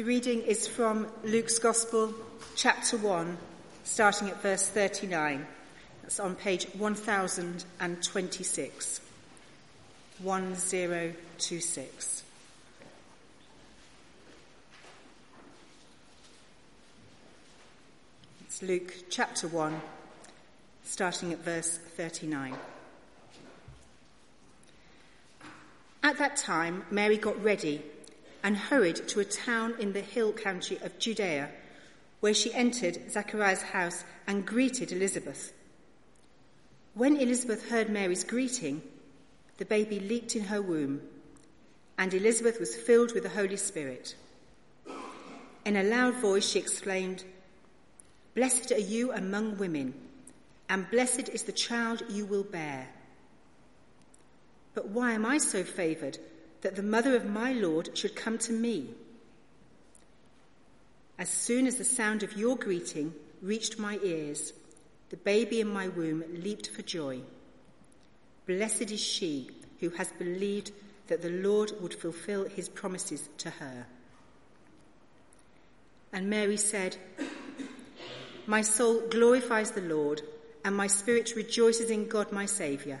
The reading is from Luke's Gospel, chapter 1, starting at verse 39. That's on page 1026. 1026. It's Luke chapter 1, starting at verse 39. At that time, Mary got ready and hurried to a town in the hill country of Judea, where she entered Zachariah's house and greeted Elizabeth. When Elizabeth heard Mary's greeting, the baby leaped in her womb, and Elizabeth was filled with the Holy Spirit. In a loud voice, she exclaimed, Blessed are you among women, and blessed is the child you will bear. But why am I so favored that the mother of my Lord should come to me? As soon as the sound of your greeting reached my ears, the baby in my womb leaped for joy. Blessed is she who has believed that the Lord would fulfill his promises to her. And Mary said, My soul glorifies the Lord, and my spirit rejoices in God my Saviour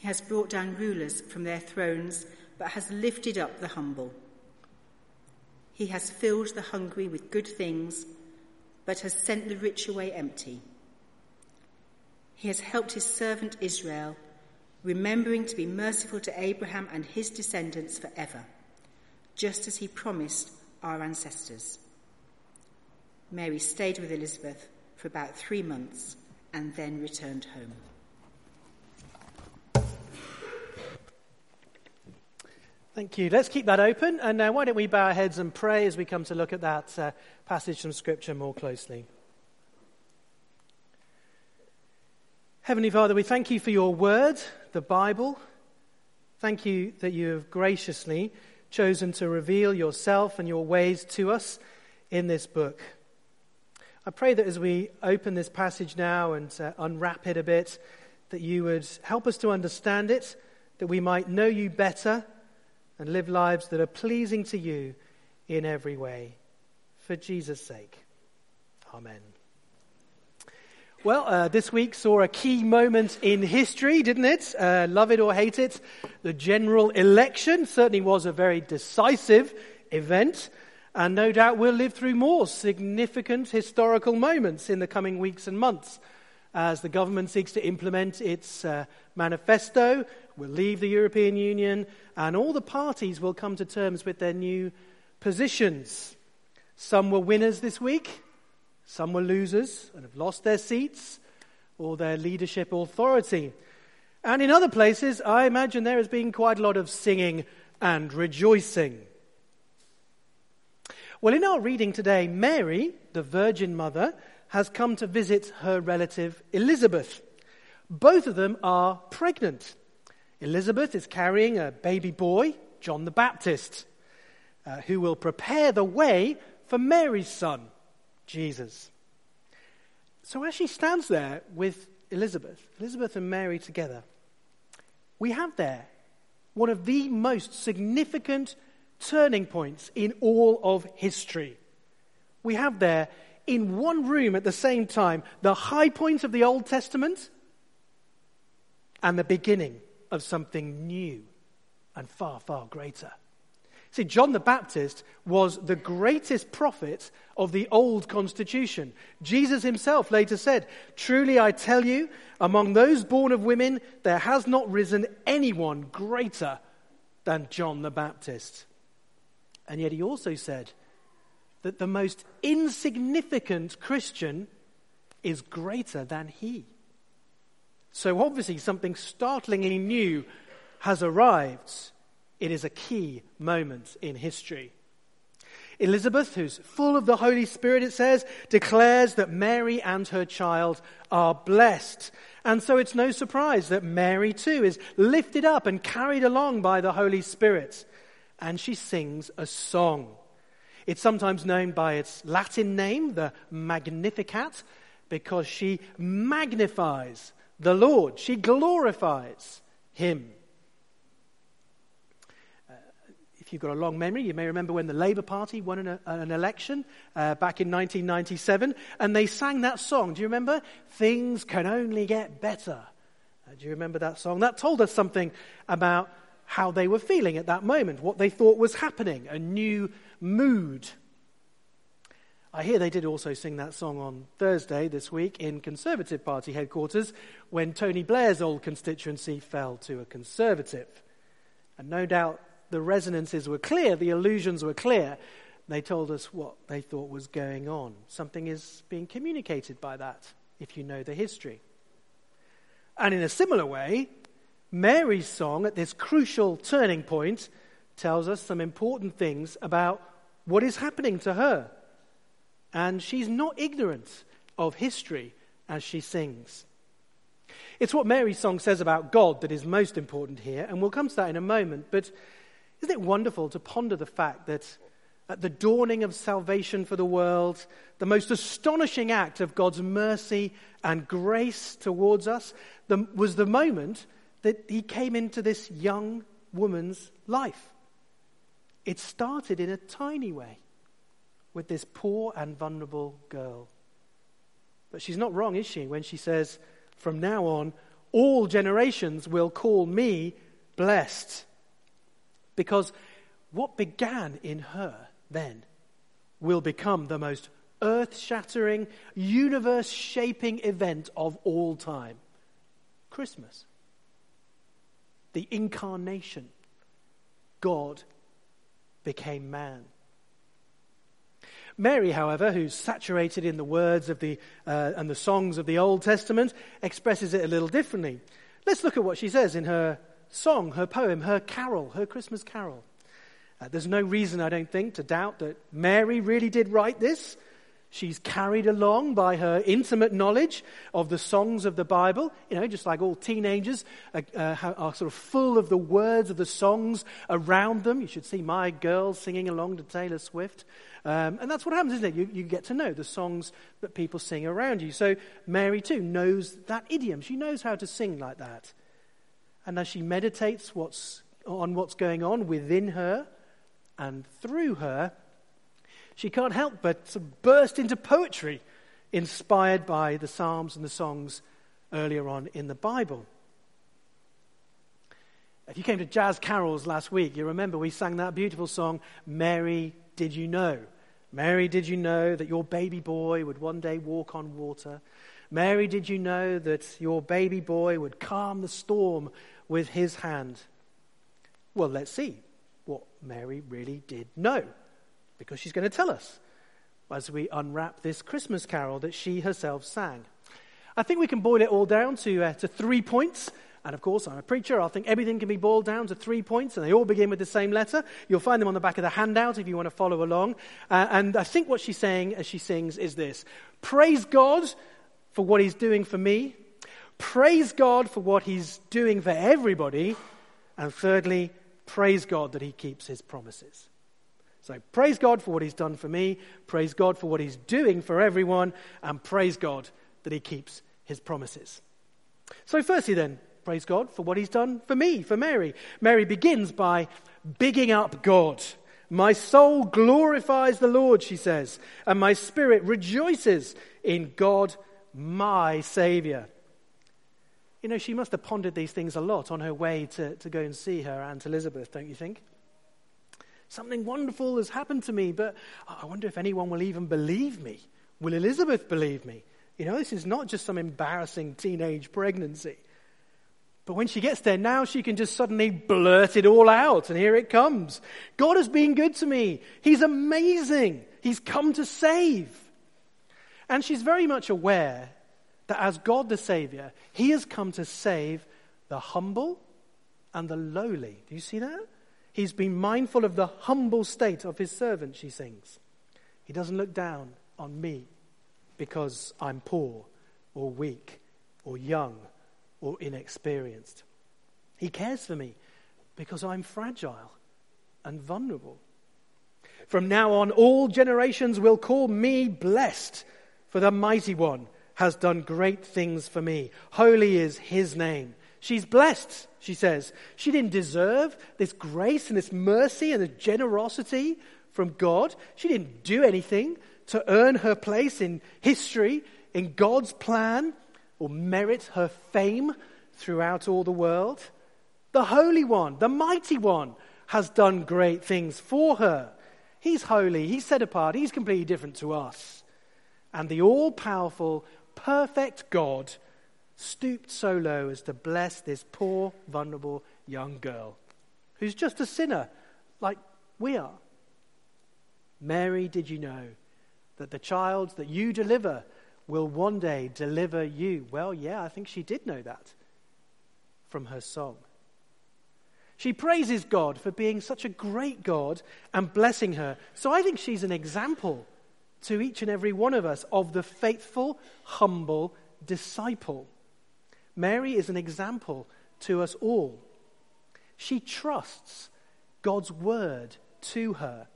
He has brought down rulers from their thrones, but has lifted up the humble. He has filled the hungry with good things, but has sent the rich away empty. He has helped his servant Israel, remembering to be merciful to Abraham and his descendants forever, just as he promised our ancestors. Mary stayed with Elizabeth for about three months and then returned home. Thank you. Let's keep that open. And now, why don't we bow our heads and pray as we come to look at that uh, passage from Scripture more closely? Heavenly Father, we thank you for your word, the Bible. Thank you that you have graciously chosen to reveal yourself and your ways to us in this book. I pray that as we open this passage now and uh, unwrap it a bit, that you would help us to understand it, that we might know you better and live lives that are pleasing to you in every way. For Jesus' sake. Amen. Well, uh, this week saw a key moment in history, didn't it? Uh, love it or hate it, the general election certainly was a very decisive event, and no doubt we'll live through more significant historical moments in the coming weeks and months as the government seeks to implement its uh, manifesto, will leave the European Union, and all the parties will come to terms with their new positions. Some were winners this week, some were losers and have lost their seats or their leadership authority. And in other places, I imagine there has been quite a lot of singing and rejoicing. Well, in our reading today, Mary, the Virgin Mother, has come to visit her relative Elizabeth. Both of them are pregnant. Elizabeth is carrying a baby boy, John the Baptist, uh, who will prepare the way for Mary's son, Jesus. So as she stands there with Elizabeth, Elizabeth and Mary together, we have there one of the most significant turning points in all of history. We have there in one room at the same time the high point of the Old Testament and the beginning of something new and far, far greater. See, John the Baptist was the greatest prophet of the old constitution. Jesus himself later said, Truly I tell you, among those born of women, there has not risen anyone greater than John the Baptist. And yet he also said, that the most insignificant Christian is greater than he. So obviously, something startlingly new has arrived. It is a key moment in history. Elizabeth, who's full of the Holy Spirit, it says, declares that Mary and her child are blessed. And so it's no surprise that Mary too is lifted up and carried along by the Holy Spirit. And she sings a song. It's sometimes known by its Latin name, the Magnificat, because she magnifies the Lord. She glorifies him. Uh, if you've got a long memory, you may remember when the Labour Party won an, an election uh, back in 1997, and they sang that song. Do you remember? Things can only get better. Uh, do you remember that song? That told us something about how they were feeling at that moment, what they thought was happening, a new mood. I hear they did also sing that song on Thursday this week in Conservative Party headquarters when Tony Blair's old constituency fell to a Conservative. And no doubt the resonances were clear, the allusions were clear. They told us what they thought was going on. Something is being communicated by that, if you know the history. And in a similar way, Mary's song at this crucial turning point tells us some important things about what is happening to her and she's not ignorant of history as she sings. It's what Mary's song says about God that is most important here, and we'll come to that in a moment. But isn't it wonderful to ponder the fact that at the dawning of salvation for the world, the most astonishing act of God's mercy and grace towards us was the moment that He came into this young woman's life? It started in a tiny way with this poor and vulnerable girl. But she's not wrong, is she, when she says, From now on, all generations will call me blessed. Because what began in her then will become the most earth shattering, universe shaping event of all time Christmas. The incarnation. God became man. Mary, however, who's saturated in the words of the, uh, and the songs of the Old Testament, expresses it a little differently. Let's look at what she says in her song, her poem, her carol, her Christmas carol. Uh, there's no reason, I don't think, to doubt that Mary really did write this. She's carried along by her intimate knowledge of the songs of the Bible. You know, just like all teenagers are, uh, are, sort of full of the words of the songs around them. You should see my girls singing along to Taylor Swift. Um, and that's what happens, isn't it? You, you get to know the songs that people sing around you. So Mary, too, knows that idiom. She knows how to sing like that. And as she meditates what's, on what's going on within her and through her, she can't help but sort of burst into poetry inspired by the Psalms and the songs earlier on in the Bible. If you came to Jazz Carols last week, you remember we sang that beautiful song, Mary, Did You Know? Mary, did you know that your baby boy would one day walk on water? Mary, did you know that your baby boy would calm the storm with his hand? Well, let's see what Mary really did know because she's going to tell us as we unwrap this Christmas carol that she herself sang. I think we can boil it all down to, uh, to three points. And of course, I'm a preacher. I think everything can be boiled down to three points, and they all begin with the same letter. You'll find them on the back of the handout if you want to follow along. Uh, and I think what she's saying as she sings is this Praise God for what He's doing for me. Praise God for what He's doing for everybody. And thirdly, praise God that He keeps His promises. So praise God for what He's done for me, praise God for what He's doing for everyone, and praise God that He keeps His promises. So, firstly, then, praise God for what He's done for me, for Mary. Mary begins by bigging up God. My soul glorifies the Lord, she says, and my spirit rejoices in God, my Saviour. You know, she must have pondered these things a lot on her way to, to go and see her Aunt Elizabeth, don't you think? Something wonderful has happened to me, but I wonder if anyone will even believe me. Will Elizabeth believe me? You know, this is not just some embarrassing teenage pregnancy. But when she gets there, now she can just suddenly blurt it all out, and here it comes. God has been good to me. He's amazing. He's come to save. And she's very much aware that as God the Savior, He has come to save the humble and the lowly. Do you see that? He's been mindful of the humble state of his servant, she sings. He doesn't look down on me because I'm poor or weak or young or inexperienced. He cares for me because I'm fragile and vulnerable. From now on, all generations will call me blessed, for the mighty one has done great things for me. Holy is his name. She's blessed, she says. She didn't deserve this grace and this mercy and this generosity from God. She didn't do anything to earn her place in history, in God's plan, or merit her fame throughout all the world. The Holy One, the Mighty One, has done great things for her. He's holy, he's set apart, he's completely different to us. And the all powerful, perfect God stooped so low as to bless this poor, vulnerable young girl who's just a sinner like we are. Mary, did you know that the child that you deliver will one day deliver you? Well, yeah, I think she did know that from her song. She praises God for being such a great God and blessing her. So I think she's an example to each and every one of us of the faithful, humble disciple. Mary is an example to us all. She trusts God's word to her.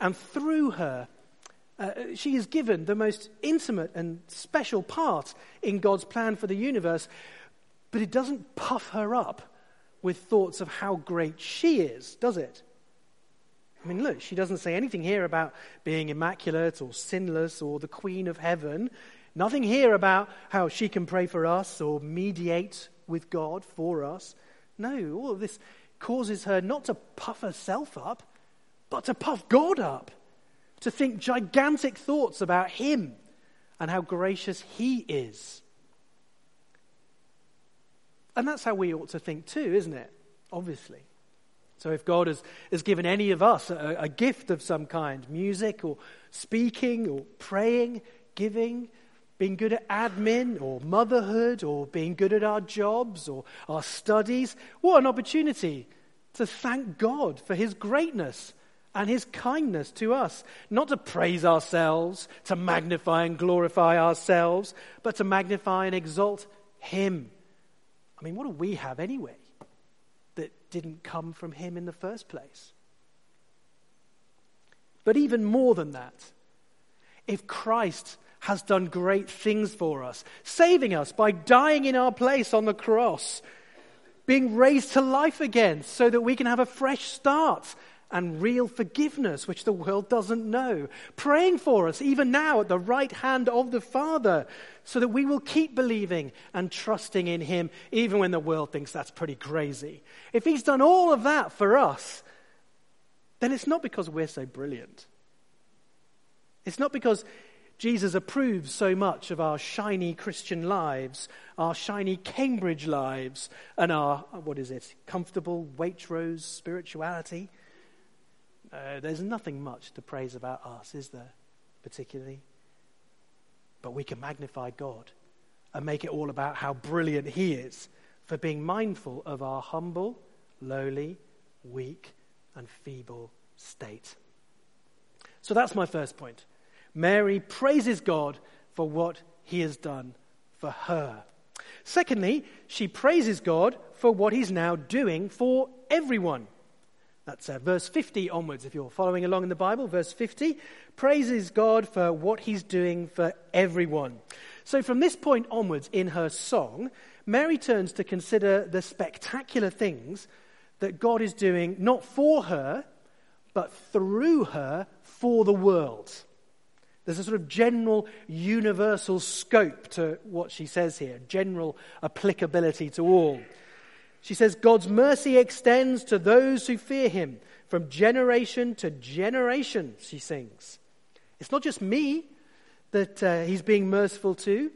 And through her, uh, she is given the most intimate and special part in God's plan for the universe, but it doesn't puff her up with thoughts of how great she is, does it? I mean, look, she doesn't say anything here about being immaculate or sinless or the Queen of Heaven. Nothing here about how she can pray for us or mediate with God for us. No, all of this causes her not to puff herself up, but to puff God up, to think gigantic thoughts about Him and how gracious He is. And that's how we ought to think too, isn't it? Obviously. So if God has, has given any of us a, a gift of some kind, music or speaking or praying, giving, being good at admin or motherhood or being good at our jobs or our studies, what an opportunity to thank God for His greatness and His kindness to us. Not to praise ourselves, to magnify and glorify ourselves, but to magnify and exalt Him I mean, what do we have anyway that didn't come from him in the first place? But even more than that, if Christ has done great things for us, saving us by dying in our place on the cross, being raised to life again so that we can have a fresh start and real forgiveness, which the world doesn't know. Praying for us, even now, at the right hand of the Father, so that we will keep believing and trusting in Him, even when the world thinks that's pretty crazy. If He's done all of that for us, then it's not because we're so brilliant. It's not because Jesus approves so much of our shiny Christian lives, our shiny Cambridge lives, and our, what is it, comfortable Waitrose spirituality. Uh, there's nothing much to praise about us, is there, particularly? But we can magnify God and make it all about how brilliant He is for being mindful of our humble, lowly, weak, and feeble state. So that's my first point. Mary praises God for what He has done for her. Secondly, she praises God for what He's now doing for everyone. That's uh, verse 50 onwards, if you're following along in the Bible. Verse 50 praises God for what he's doing for everyone. So, from this point onwards in her song, Mary turns to consider the spectacular things that God is doing, not for her, but through her for the world. There's a sort of general universal scope to what she says here, general applicability to all. She says, God's mercy extends to those who fear him from generation to generation, she sings. It's not just me that uh, he's being merciful to,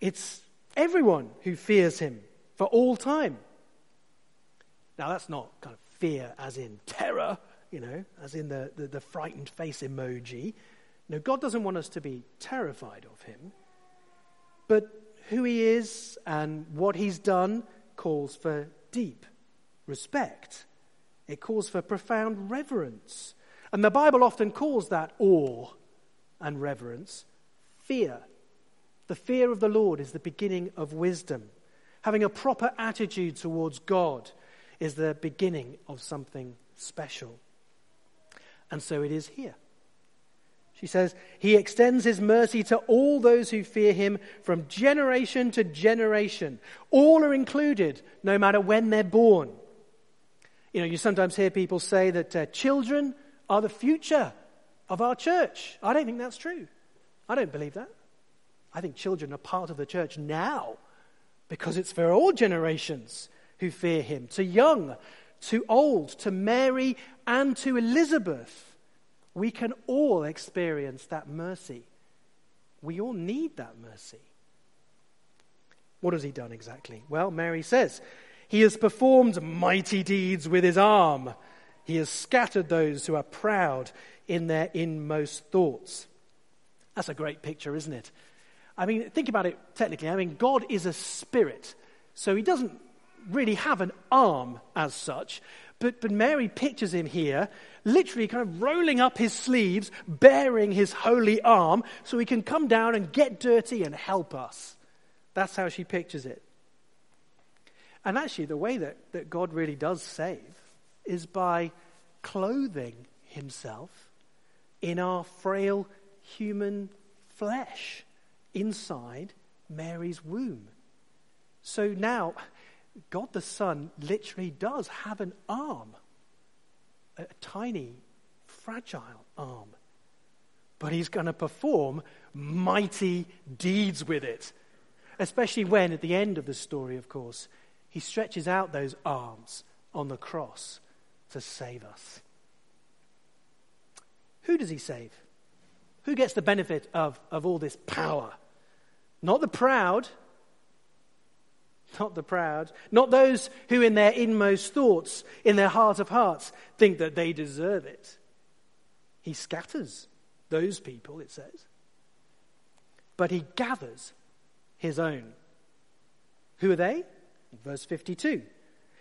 it's everyone who fears him for all time. Now, that's not kind of fear as in terror, you know, as in the, the, the frightened face emoji. No, God doesn't want us to be terrified of him. But who he is and what he's done calls for deep respect It calls for profound reverence. And the Bible often calls that awe and reverence fear. The fear of the Lord is the beginning of wisdom. Having a proper attitude towards God is the beginning of something special. And so it is here. She says, He extends His mercy to all those who fear Him from generation to generation. All are included, no matter when they're born. You know, you sometimes hear people say that uh, children are the future of our church. I don't think that's true. I don't believe that. I think children are part of the church now because it's for all generations who fear him, to young, to old, to Mary, and to Elizabeth. We can all experience that mercy. We all need that mercy. What has he done exactly? Well, Mary says, He has performed mighty deeds with his arm. He has scattered those who are proud in their inmost thoughts. That's a great picture, isn't it? I mean, think about it technically. I mean, God is a spirit, so he doesn't really have an arm as such. But, but Mary pictures him here, literally kind of rolling up his sleeves, baring his holy arm, so he can come down and get dirty and help us. That's how she pictures it. And actually, the way that, that God really does save is by clothing himself in our frail human flesh inside Mary's womb. So now, God the Son literally does have an arm, a, tiny, fragile arm. But he's going to perform mighty deeds with it. Especially when, at the end of the story, of course, he stretches out those arms on the cross to save us. Who does he save? Who gets the benefit of, of all this power? Not the proud, not the proud, not those who, in their inmost thoughts, in their heart of hearts, think that they deserve it. He scatters those people, it says. But he gathers his own. Who are they? Verse 52.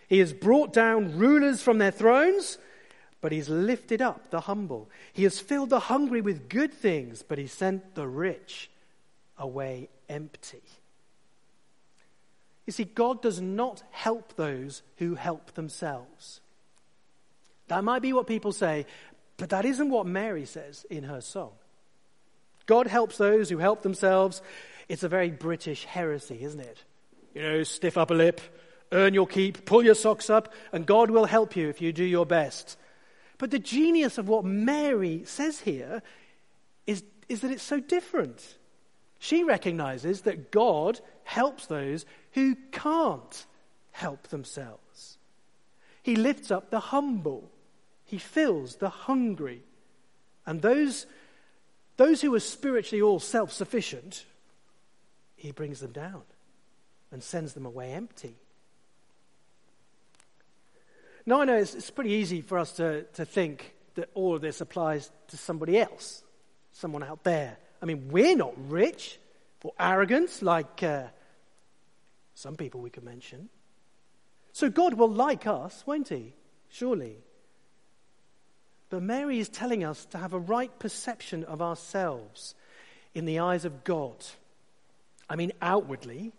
He has brought down rulers from their thrones but he's lifted up the humble. He has filled the hungry with good things, but he sent the rich away empty. You see, God does not help those who help themselves. That might be what people say, but that isn't what Mary says in her song. God helps those who help themselves. It's a very British heresy, isn't it? You know, stiff upper lip, earn your keep, pull your socks up, and God will help you if you do your best. But the genius of what Mary says here is, is that it's so different. She recognizes that God helps those who can't help themselves. He lifts up the humble, He fills the hungry. And those, those who are spiritually all self sufficient, He brings them down and sends them away empty. Now, I know it's, it's pretty easy for us to, to think that all of this applies to somebody else, someone out there. I mean, we're not rich or arrogant like uh, some people we could mention. So God will like us, won't He? Surely. But Mary is telling us to have a right perception of ourselves in the eyes of God. I mean, outwardly,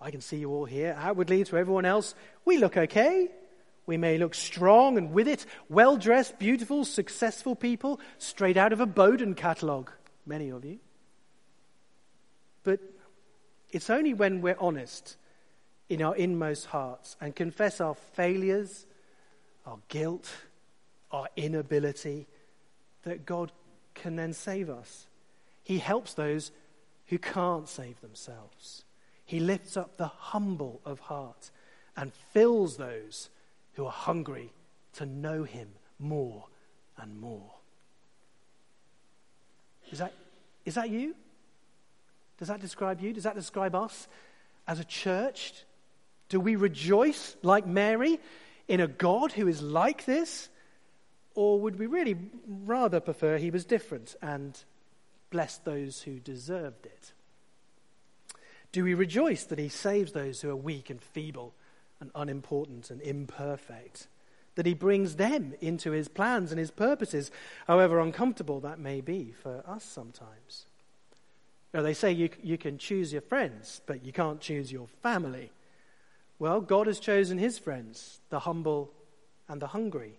I can see you all here, outwardly to everyone else, we look okay. We may look strong and with it, well dressed, beautiful, successful people, straight out of a Boden catalogue, many of you. But it's only when we're honest in our inmost hearts and confess our failures, our guilt, our inability, that God can then save us. He helps those who can't save themselves. He lifts up the humble of heart and fills those who are hungry to know him more and more. Is that, is that you? Does that describe you? Does that describe us as a church? Do we rejoice like Mary in a God who is like this? Or would we really rather prefer he was different and blessed those who deserved it? Do we rejoice that he saves those who are weak and feeble and unimportant and imperfect. That he brings them into his plans and his purposes, however uncomfortable that may be for us sometimes. They say you, you can choose your friends, but you can't choose your family. Well, God has chosen his friends, the humble and the hungry.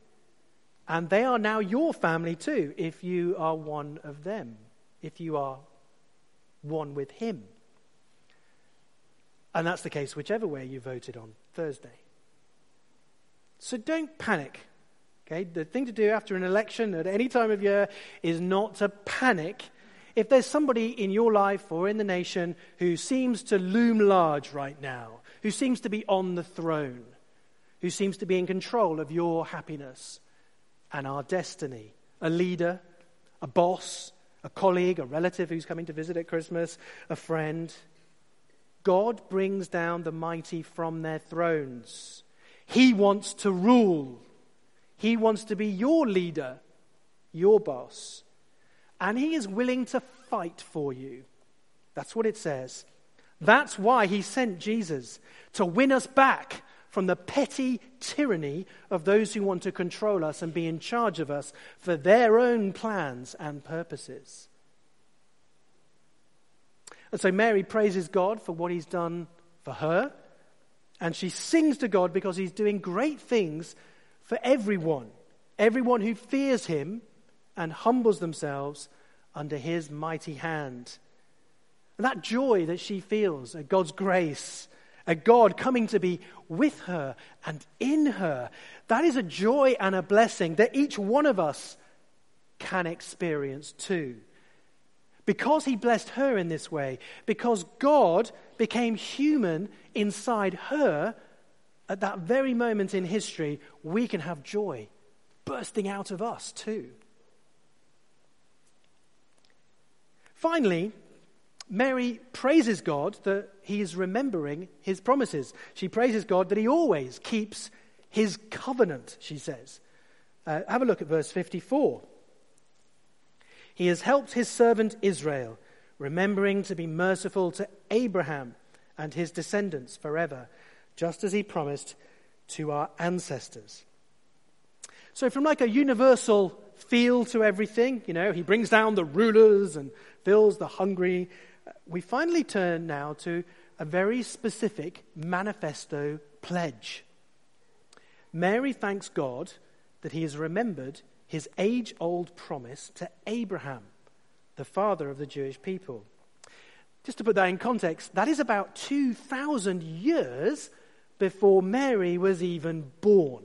And they are now your family too, if you are one of them, if you are one with him. And that's the case whichever way you voted on Thursday. So don't panic. Okay? The thing to do after an election at any time of year is not to panic. If there's somebody in your life or in the nation who seems to loom large right now, who seems to be on the throne, who seems to be in control of your happiness and our destiny, a leader, a boss, a colleague, a relative who's coming to visit at Christmas, a friend, God brings down the mighty from their thrones he wants to rule. He wants to be your leader, your boss. And he is willing to fight for you. That's what it says. That's why he sent Jesus to win us back from the petty tyranny of those who want to control us and be in charge of us for their own plans and purposes. And so Mary praises God for what he's done for her and she sings to God because he's doing great things for everyone, everyone who fears him and humbles themselves under his mighty hand. And that joy that she feels at God's grace, at God coming to be with her and in her, that is a joy and a blessing that each one of us can experience too. Because he blessed her in this way, because God became human inside her, at that very moment in history, we can have joy bursting out of us too. Finally, Mary praises God that he is remembering his promises. She praises God that he always keeps his covenant, she says. Uh, have a look at verse 54. He has helped his servant Israel, remembering to be merciful to Abraham and his descendants forever, just as he promised to our ancestors. So, from like a universal feel to everything, you know, he brings down the rulers and fills the hungry, we finally turn now to a very specific manifesto pledge. Mary thanks God that he has remembered his age old promise to Abraham, the father of the Jewish people. Just to put that in context, that is about 2,000 years before Mary was even born.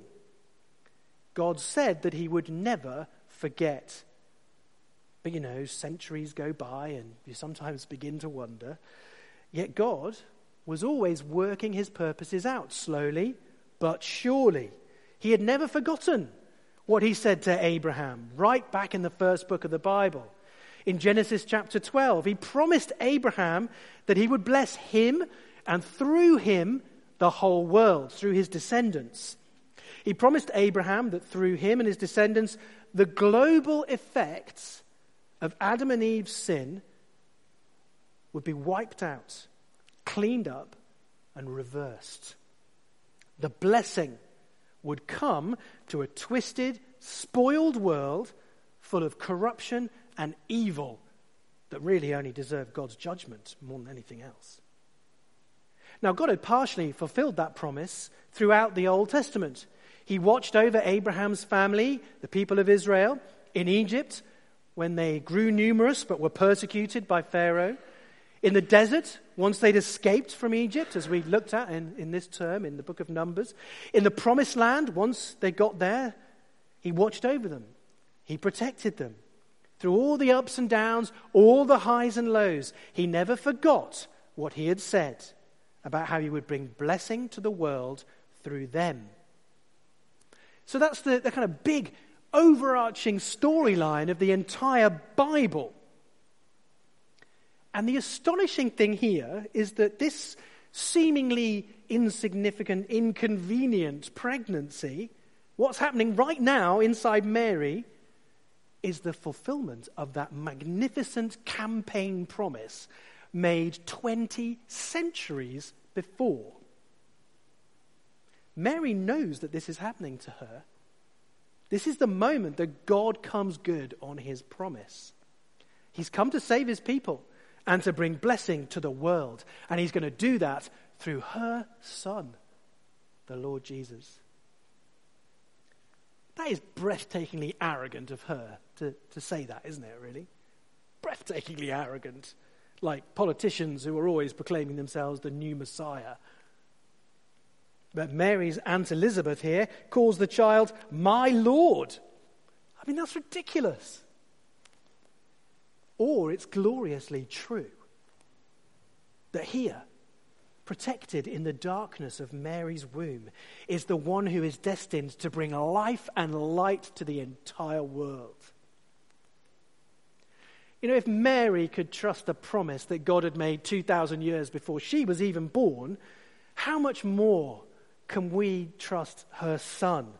God said that he would never forget. But you know, centuries go by and you sometimes begin to wonder. Yet God was always working his purposes out slowly but surely. He had never forgotten what he said to Abraham right back in the first book of the Bible in Genesis chapter 12. He promised Abraham that he would bless him and through him the whole world, through his descendants. He promised Abraham that through him and his descendants, the global effects of Adam and Eve's sin would be wiped out, cleaned up, and reversed. The blessing would come to a twisted, spoiled world full of corruption and evil that really only deserve God's judgment more than anything else. Now, God had partially fulfilled that promise throughout the Old Testament. He watched over Abraham's family, the people of Israel, in Egypt when they grew numerous but were persecuted by Pharaoh. In the desert, once they'd escaped from Egypt, as we looked at in, in this term in the book of Numbers. In the promised land, once they got there, he watched over them, he protected them. Through all the ups and downs, all the highs and lows, he never forgot what he had said about how he would bring blessing to the world through them. So that's the, the kind of big, overarching storyline of the entire Bible. And the astonishing thing here is that this seemingly insignificant, inconvenient pregnancy, what's happening right now inside Mary, is the fulfillment of that magnificent campaign promise made 20 centuries before. Mary knows that this is happening to her This is the moment that God comes good on his promise. He's come to save his people and to bring blessing to the world. And he's going to do that through her son, the Lord Jesus. That is breathtakingly arrogant of her to, to say that, isn't it, really? Breathtakingly arrogant. Like politicians who are always proclaiming themselves the new Messiah. But Mary's Aunt Elizabeth here calls the child my Lord. I mean, that's ridiculous. Or it's gloriously true that here, protected in the darkness of Mary's womb, is the one who is destined to bring life and light to the entire world. You know, if Mary could trust the promise that God had made 2,000 years before she was even born, how much more can we trust her son,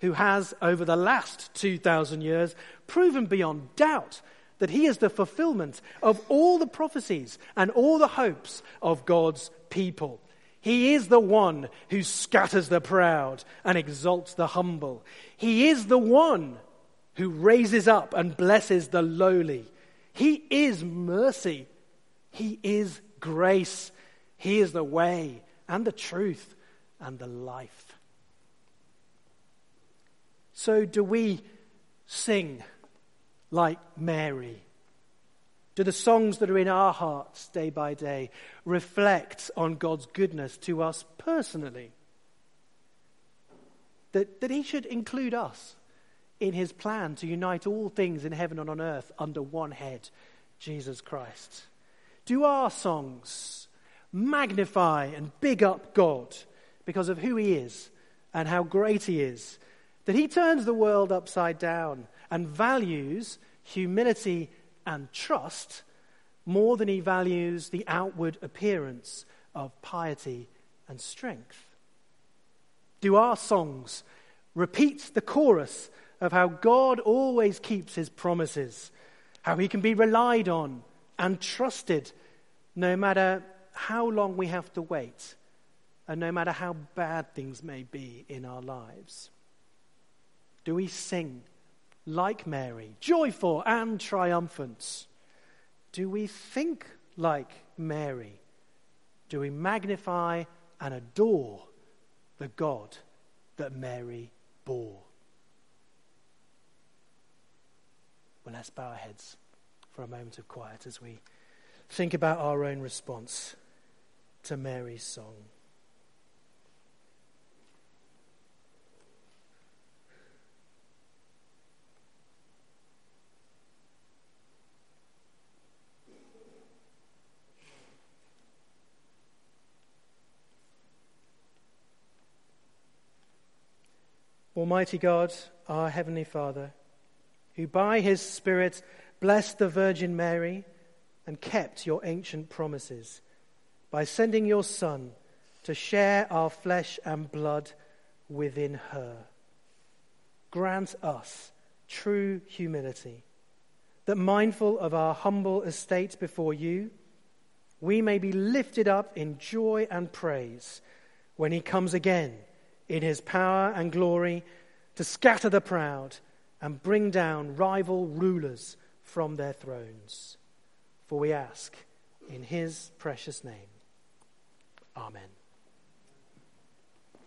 who has, over the last 2,000 years, proven beyond doubt that he is the fulfillment of all the prophecies and all the hopes of God's people. He is the one who scatters the proud and exalts the humble. He is the one who raises up and blesses the lowly. He is mercy. He is grace. He is the way and the truth and the life. So, do we sing like Mary? Do the songs that are in our hearts day by day reflect on God's goodness to us personally? That, that He should include us in His plan to unite all things in heaven and on earth under one head, Jesus Christ. Do our songs magnify and big up God because of who He is and how great He is? That He turns the world upside down and values humility and trust more than he values the outward appearance of piety and strength? Do our songs repeat the chorus of how God always keeps his promises, how he can be relied on and trusted no matter how long we have to wait, and no matter how bad things may be in our lives? Do we sing like Mary, joyful and triumphant? Do we think like Mary? Do we magnify and adore the God that Mary bore? Well, let's bow our heads for a moment of quiet as we think about our own response to Mary's song. Almighty God, our Heavenly Father, who by His Spirit blessed the Virgin Mary and kept your ancient promises by sending your Son to share our flesh and blood within her. Grant us true humility, that mindful of our humble estate before you, we may be lifted up in joy and praise when He comes again in his power and glory to scatter the proud and bring down rival rulers from their thrones. For we ask in his precious name. Amen.